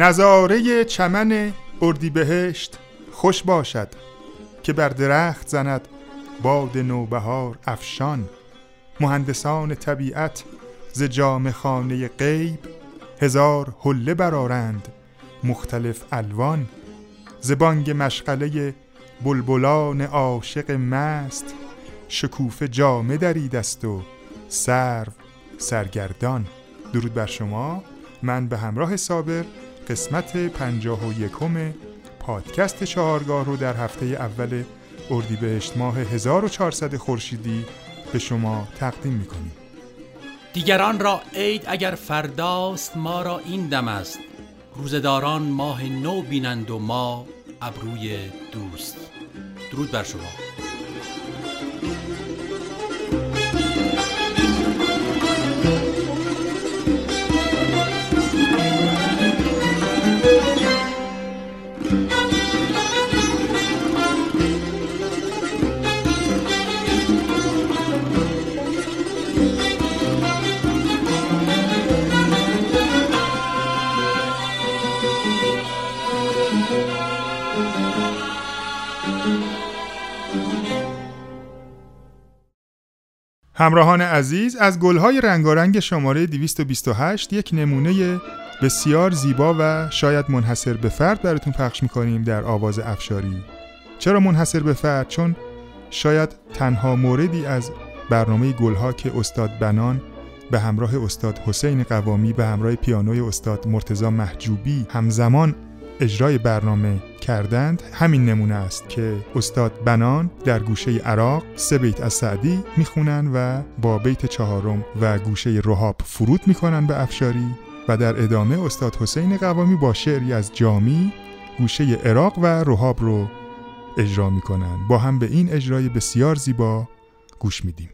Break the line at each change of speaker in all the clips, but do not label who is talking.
نظاره چمن اردیبهشت خوش باشد که بر درخت زند باد نوبهار افشان. مهندسان طبیعت ز جام خانه غیب هزار حله برارند مختلف الوان. ز بانگ مشغله بلبلان عاشق مست شکوفه جامه درید است و سرو سرگردان. درود بر شما. من به همراه صابر قسمت پنجاه و یکم پادکست چهارگاه رو در هفته اول اردیبهشت ماه 1400 خورشیدی به شما تقدیم می‌کنیم.
دیگران را عید اگر فرداست ما را این دم است. روزداران ماه نو بینند و ما ابروی دوست. درود بر شما.
همراهان عزیز از گلهای رنگارنگ شماره 228 یک نمونه بسیار زیبا و شاید منحصر به فرد براتون پخش می‌کنیم در آواز افشاری چرا منحصر به فرد؟ چون شاید تنها موردی از برنامه گلها که استاد بنان به همراه استاد حسین قوامی به همراه پیانوی استاد مرتزا محجوبی همزمان اجرای برنامه کردند همین نمونه است که استاد بنان در گوشه عراق سه بیت از سعدی می‌خونن و با بیت چهارم و گوشه رهاب فرود می‌کنن به افشاری و در ادامه استاد حسین قوامی با شعری از جامی گوشه عراق و رهاب رو اجرا می‌کنن. با هم به این اجرای بسیار زیبا گوش میدیم.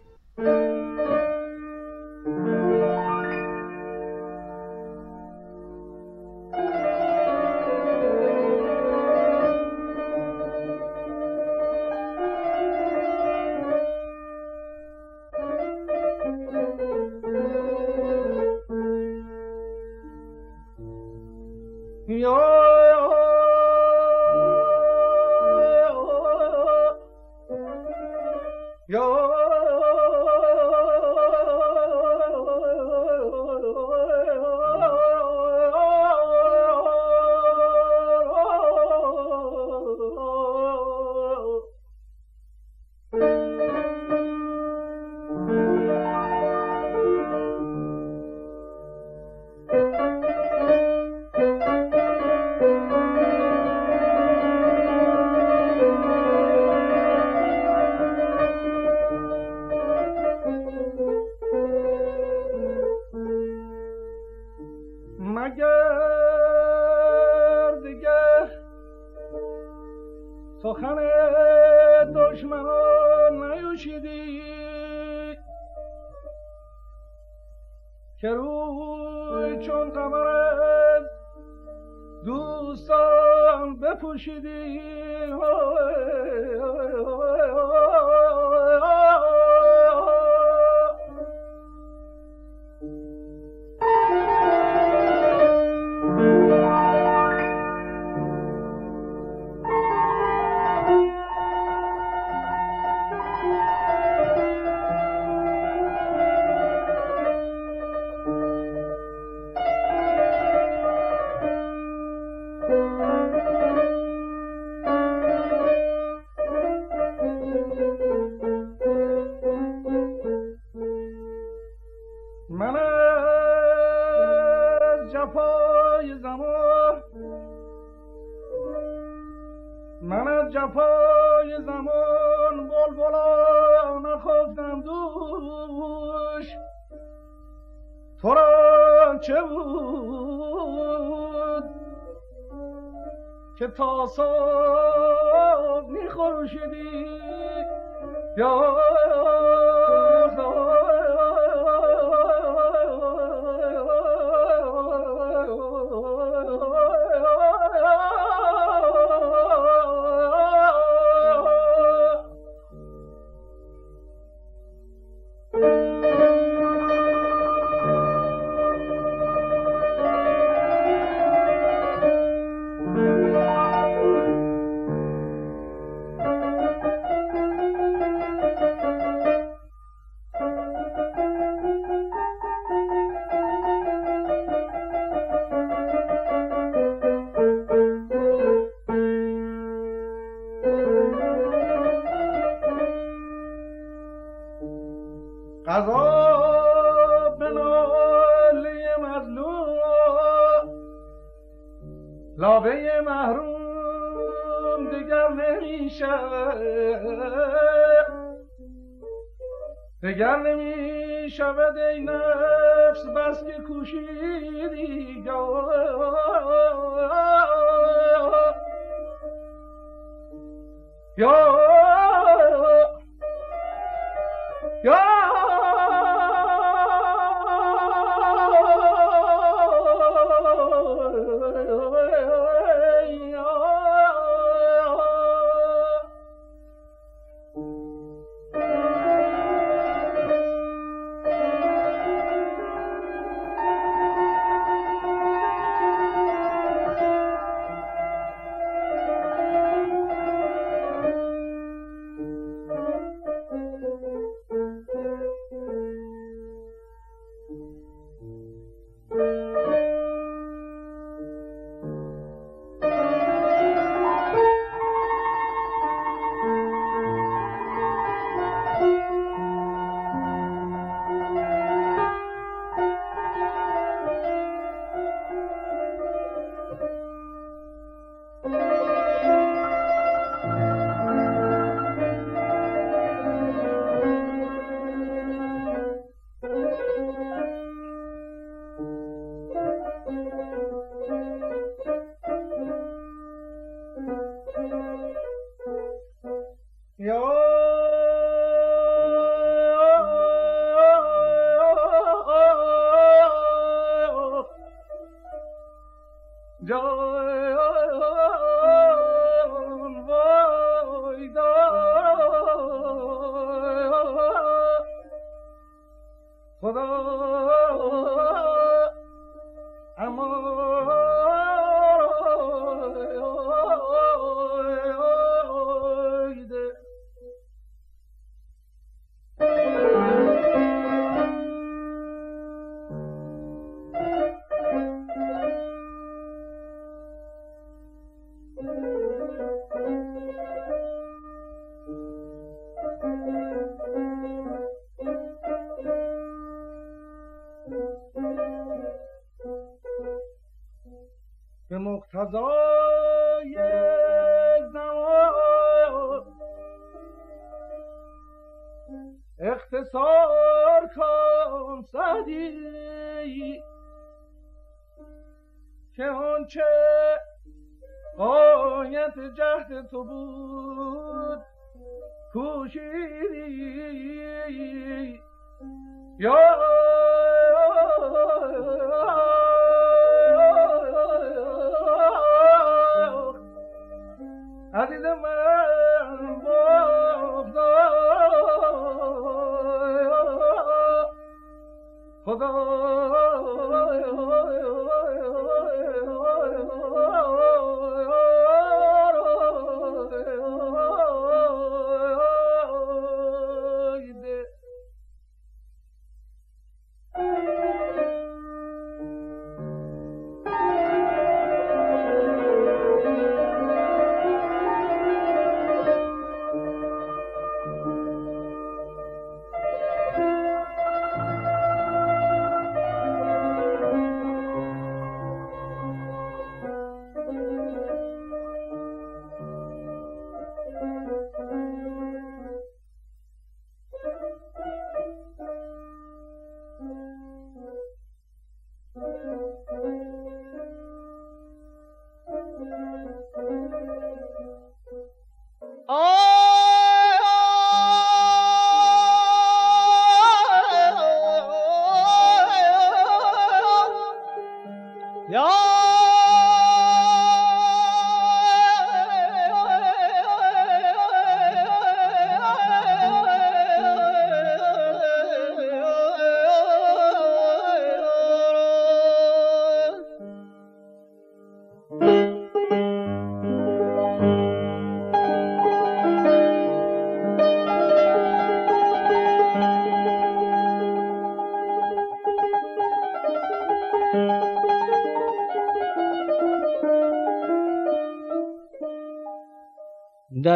که تا صبح یا شود ای نفس بس که کوشیدی सदा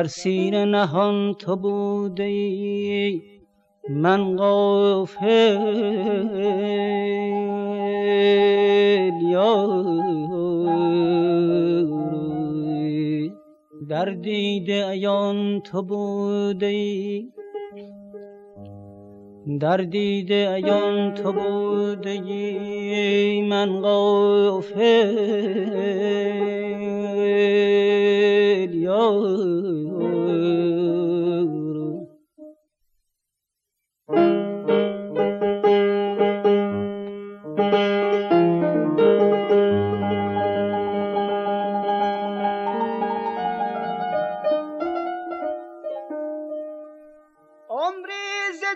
در سینه نهان تو بوده ای من غافل یا در دیده ایان تو بوده در دیده ایان تو بوده من غافل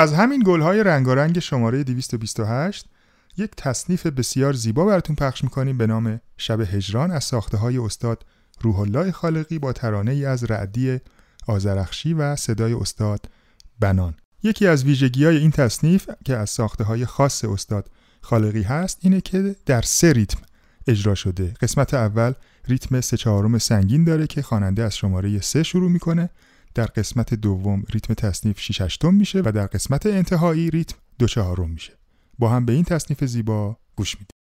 از همین گلهای رنگارنگ شماره 228 یک تصنیف بسیار زیبا براتون پخش می‌کنیم به نام شب هجران از ساخته های استاد روح الله خالقی با ترانه ای از رعدی آزرخشی و صدای استاد بنان. یکی از ویژگی های این تصنیف که از ساخته های خاص استاد خالقی هست اینه که در سه ریتم اجرا شده. قسمت اول ریتم سه چهارم سنگین داره که خواننده از شماره سه شروع می‌کنه. در قسمت دوم ریتم تصنیف 6 هشتم میشه و در قسمت انتهایی ریتم دو چهارم میشه. با هم به این تصنیف زیبا گوش میدیم.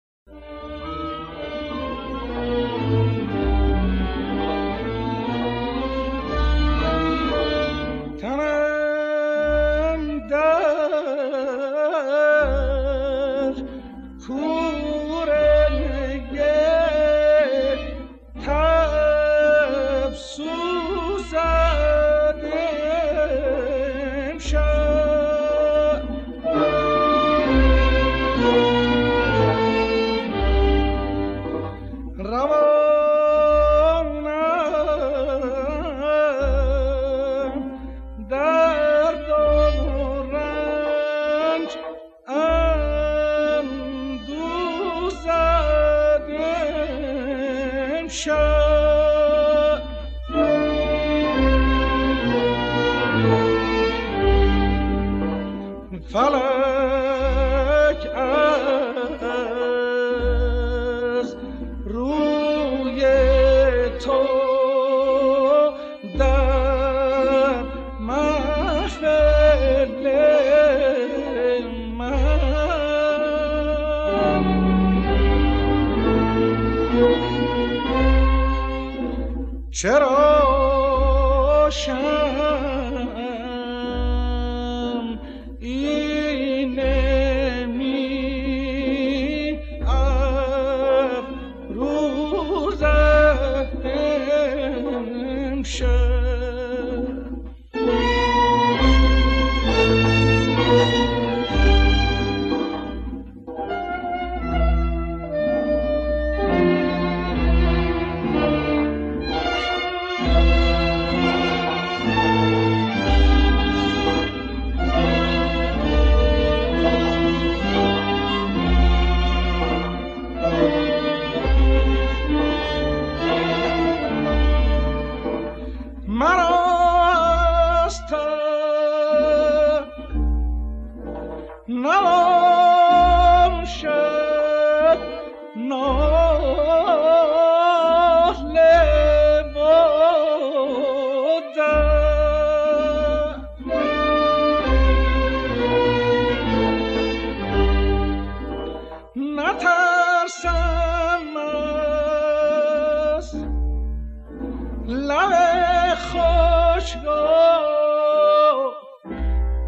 لب خوشگاه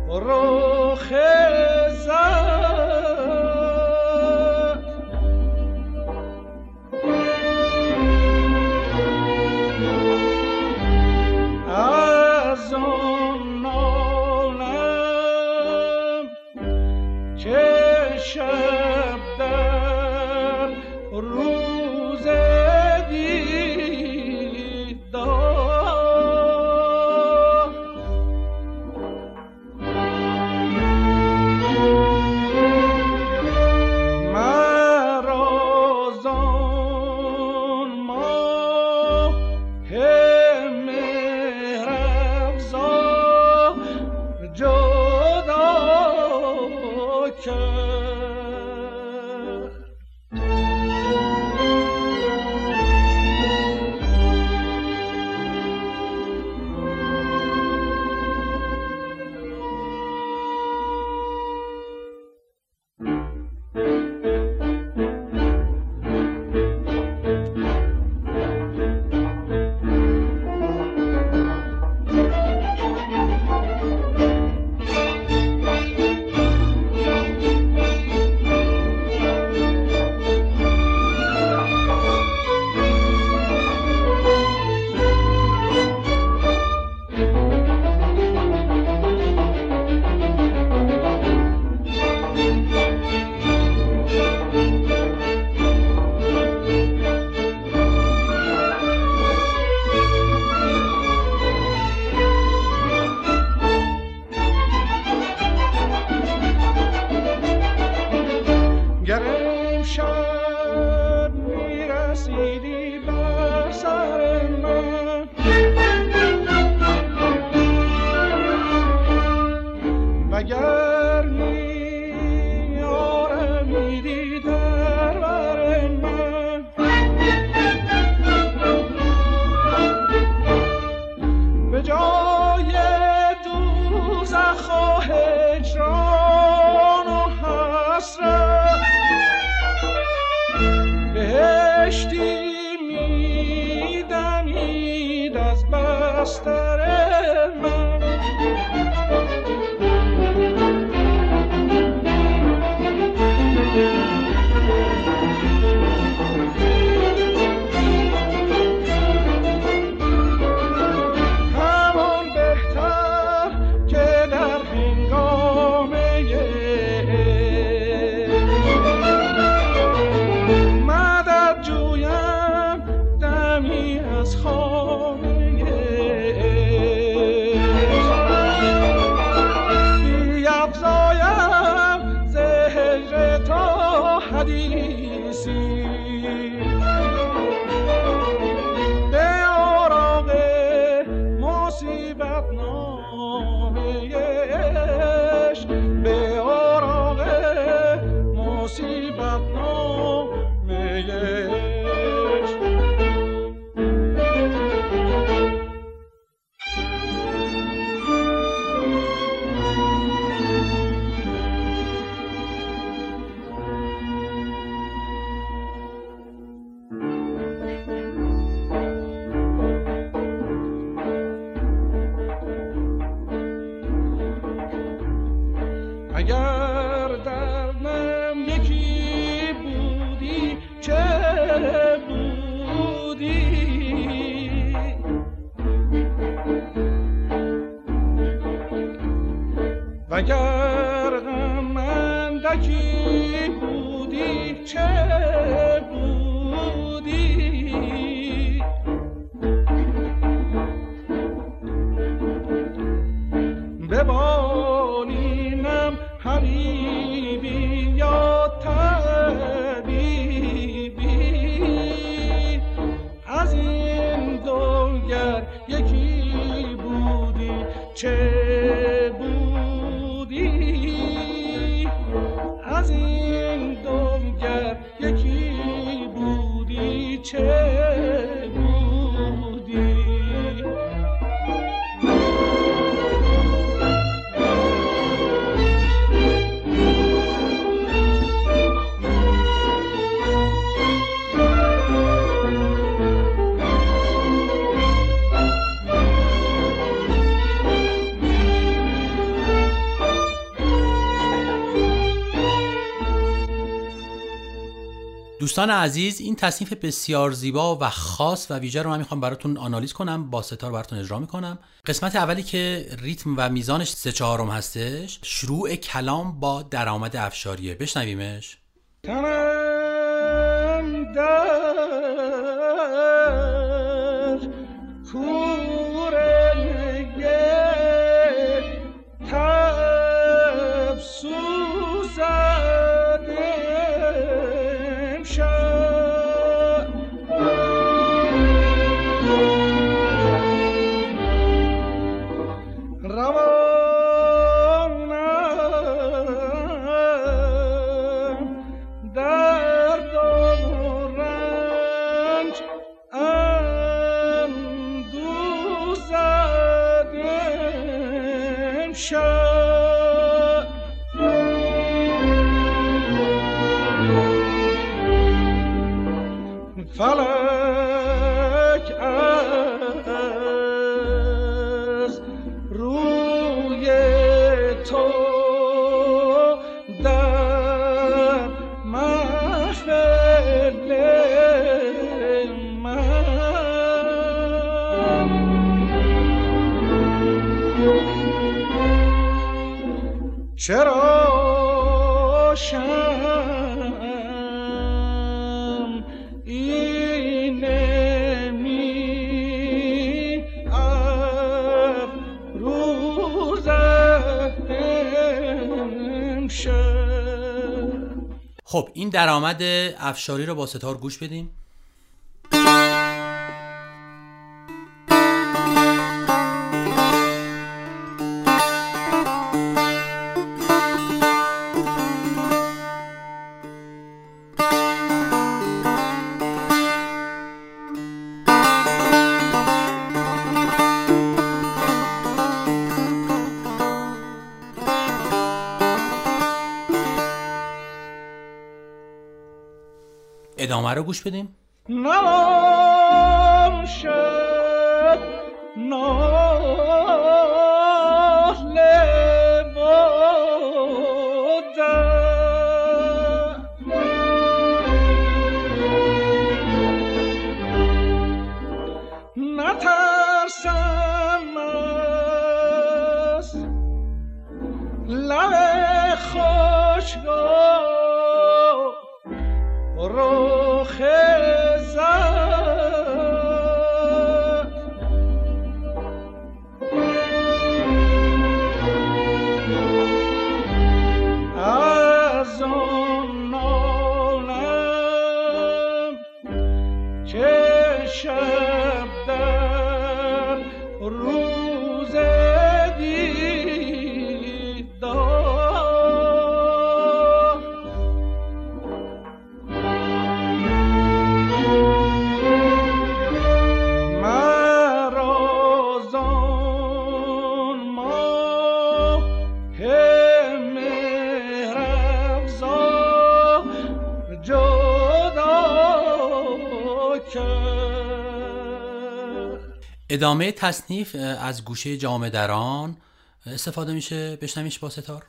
روخ נכון.
دوستان عزیز این تصنیف بسیار زیبا و خاص و ویژه رو من می‌خوام براتون آنالیز کنم با ستار براتون اجرا می‌کنم. قسمت اولی که ریتم و میزانش سه چهارم هستش شروع کلام با درآمد افشاریه. بشنویمش.
تنم
خب این درآمد افشاری رو با ستار گوش بدیم ادامه رو گوش بدیم.
نباشد که
ادامه تصنیف از گوشه جامع دران استفاده میشه بشنویش با ستار.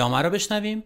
ادامه رو بشنویم.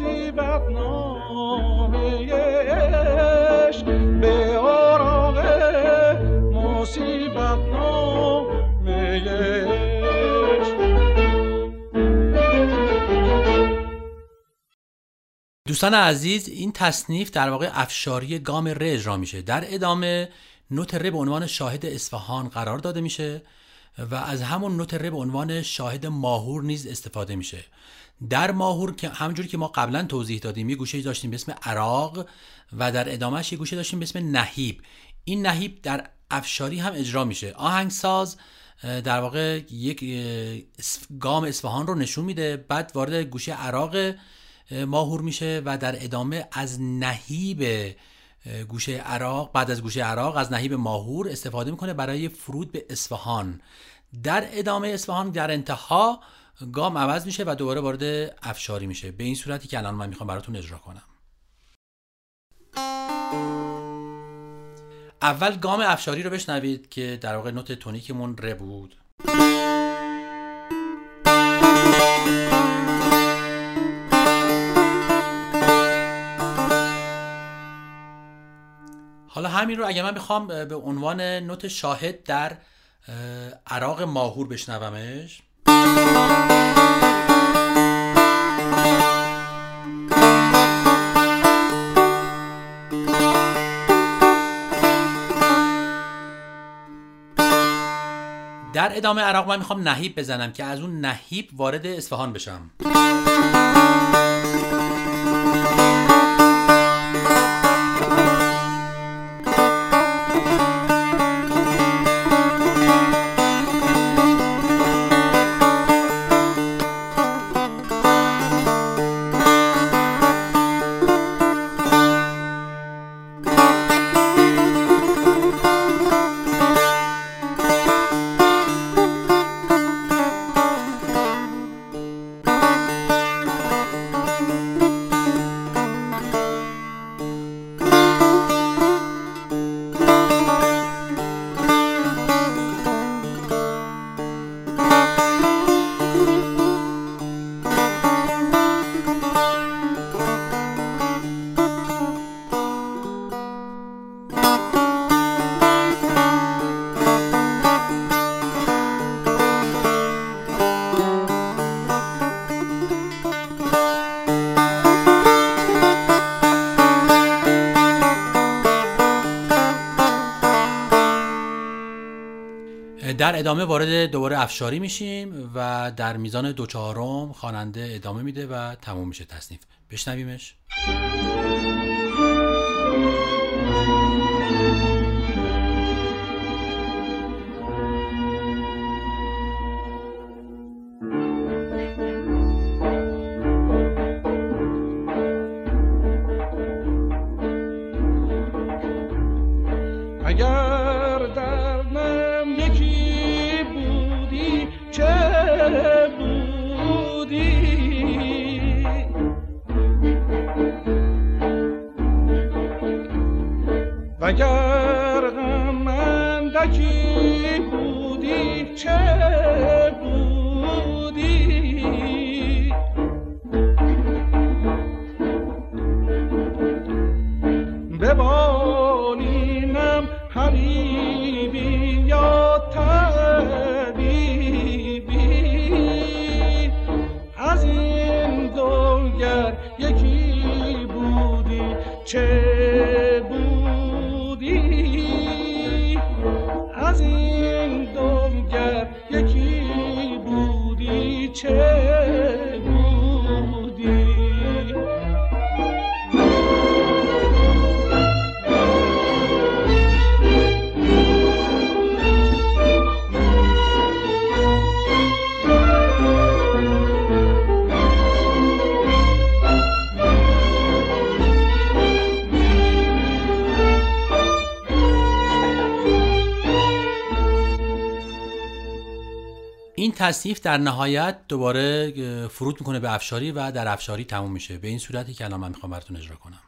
مصیبت نامه عشق. به آراغ مصیبت نامه عشق.
دوستان عزیز این تصنیف در واقع افشاری گام ر اجرا میشه. در ادامه نوت ر به عنوان شاهد اصفهان قرار داده میشه و از همون نوت ر به عنوان شاهد ماهور نیز استفاده میشه. در ماهور که همونجوری که ما قبلا توضیح دادیم یه گوشه داشتیم به اسم عراق و در ادامهش یه گوشه داشتیم به اسم نهیب این نهیب در افشاری هم اجرا میشه. آهنگساز در واقع یک گام اصفهان رو نشون میده. بعد وارد گوشه عراق اه، ماهور میشه و در ادامه از نهیب گوشه عراق بعد از گوشه عراق از نهیب ماهور استفاده می‌کنه برای فرود به اصفهان. در ادامه اصفهان در انتها گام عوض میشه و دوباره وارد افشاری میشه. به این صورتی که الان من می‌خوام براتون اجرا کنم. اول گام افشاری رو بشنوید که در واقع نوت تونیکمون ر بود. حالا همین رو اگه من بخوام به عنوان نوت شاهد در عراق ماهور بشنومش. در ادامه عراق من می‌خوام نهیب بزنم که از اون نهیب وارد اصفهان بشم. ادامه وارد دوباره افشاری میشیم و در میزان دو چهارم خواننده ادامه میده و تموم میشه تصنیف. بشنویمش.
وگر غم اندکی بودی چه
این تصنیف در نهایت دوباره فرود می‌کنه به افشاری و در افشاری تموم میشه. به این صورتی که الان من می‌خوام براتون اجرا کنم.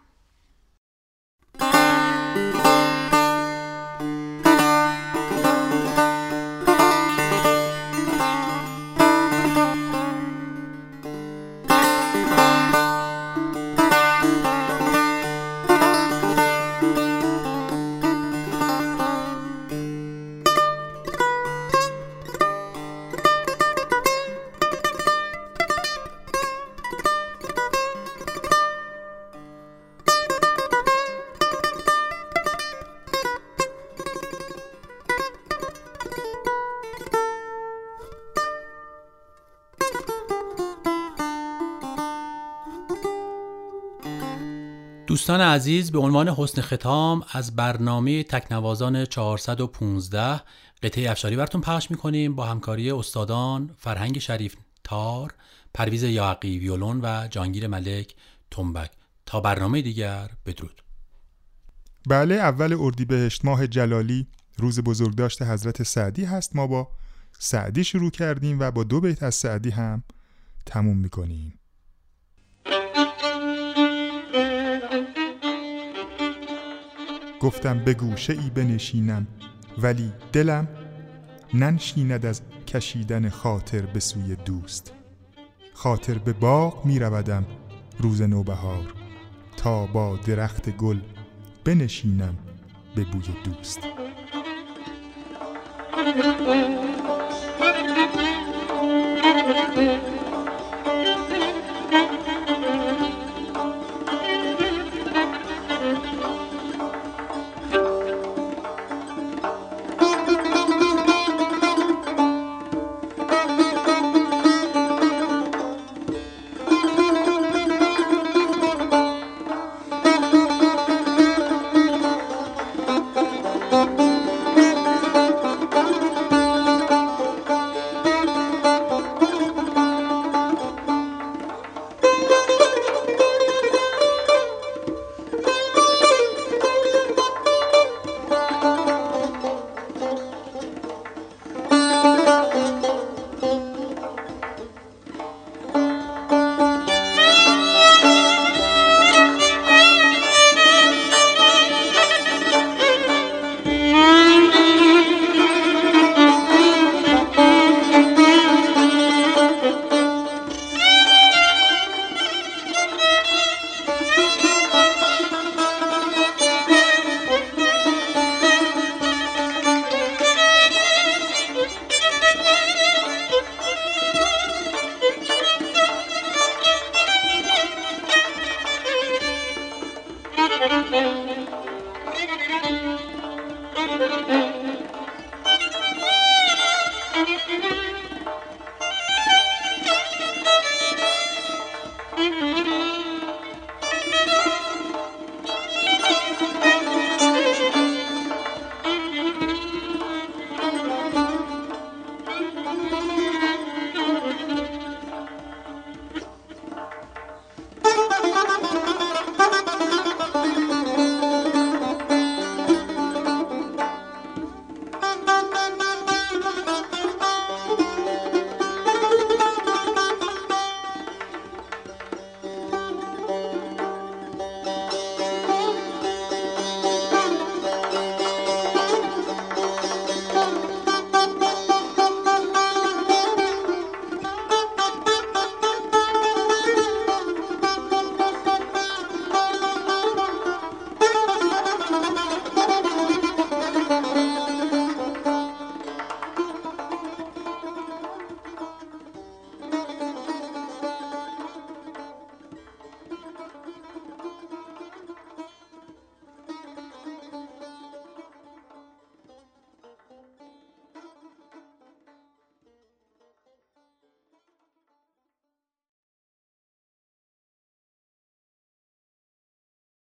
عزیز به عنوان حسن ختام از برنامه تکنوازان 415 قطعه افشاری براتون پخش می‌کنیم با همکاری استادان فرهنگ شریف تار، پرویز یاقی ویولون و جانگیر ملک تنبک. تا برنامه دیگر بدرود.
بله اول اردیبهشت ماه جلالی روز بزرگداشت حضرت سعدی هست. ما با سعدی شروع کردیم و با دو بیت از سعدی هم تموم می‌کنیم. گفتم به گوشه ای بنشینم ولی دلم ننشیند از کشیدن خاطر به سوی دوست. خاطر به باغ می رودم روز نوبهار تا با درخت گل بنشینم به بوی دوست.